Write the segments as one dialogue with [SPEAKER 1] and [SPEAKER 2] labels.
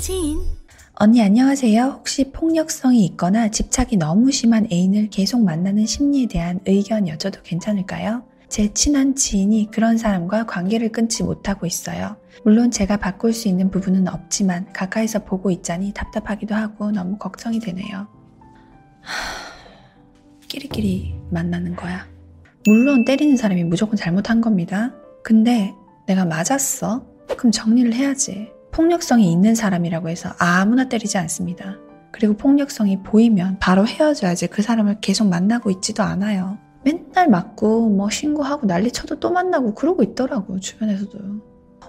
[SPEAKER 1] 지인
[SPEAKER 2] 언니 안녕하세요. 혹시 폭력성이 있거나 집착이 너무 심한 애인을 계속 만나는 심리에 대한 의견 여쭤도 괜찮을까요? 제 친한 지인이 그런 사람과 관계를 끊지 못하고 있어요. 물론 제가 바꿀 수 있는 부분은 없지만 가까이서 보고 있자니 답답하기도 하고 너무 걱정이 되네요. 하... 끼리끼리 만나는 거야. 물론 때리는 사람이 무조건 잘못한 겁니다. 근데 내가 맞았어? 그럼 정리를 해야지. 폭력성이 있는 사람이라고 해서 아무나 때리지 않습니다. 그리고 폭력성이 보이면 바로 헤어져야지 그 사람을 계속 만나고 있지도 않아요. 맨날 맞고 뭐 신고하고 난리 쳐도 또 만나고 그러고 있더라고 주변에서도.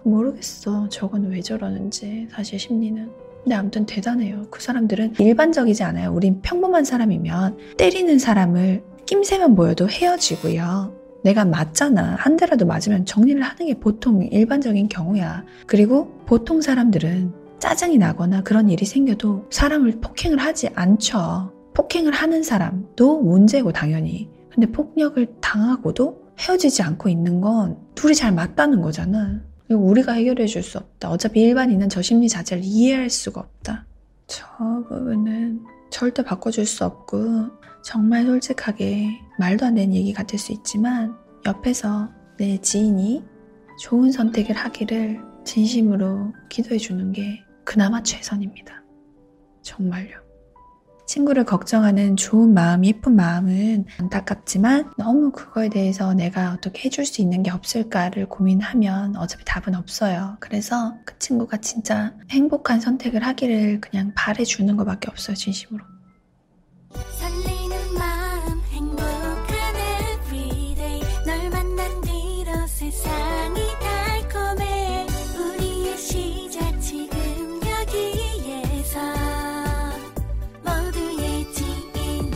[SPEAKER 2] 모르겠어 저건 왜 저러는지 사실 심리는. 근데 아무튼 대단해요. 그 사람들은 일반적이지 않아요. 우린 평범한 사람이면 때리는 사람을 낌새만 보여도 헤어지고요. 내가 맞잖아. 한 대라도 맞으면 정리를 하는 게 보통 일반적인 경우야. 그리고 보통 사람들은 짜증이 나거나 그런 일이 생겨도 사람을 폭행을 하지 않죠. 폭행을 하는 사람도 문제고 당연히. 근데 폭력을 당하고도 헤어지지 않고 있는 건 둘이 잘 맞다는 거잖아. 우리가 해결해 줄 수 없다. 어차피 일반인은 저 심리 자체를 이해할 수가 없다. 저 부분은 절대 바꿔줄 수 없고 정말 솔직하게 말도 안 되는 얘기 같을 수 있지만 옆에서 내 지인이 좋은 선택을 하기를 진심으로 기도해 주는 게 그나마 최선입니다. 정말요. 친구를 걱정하는 좋은 마음, 예쁜 마음은 안타깝지만 너무 그거에 대해서 내가 어떻게 해줄 수 있는 게 없을까를 고민하면 어차피 답은 없어요. 그래서 그 친구가 진짜 행복한 선택을 하기를 그냥 바래주는 것밖에 없어요, 진심으로.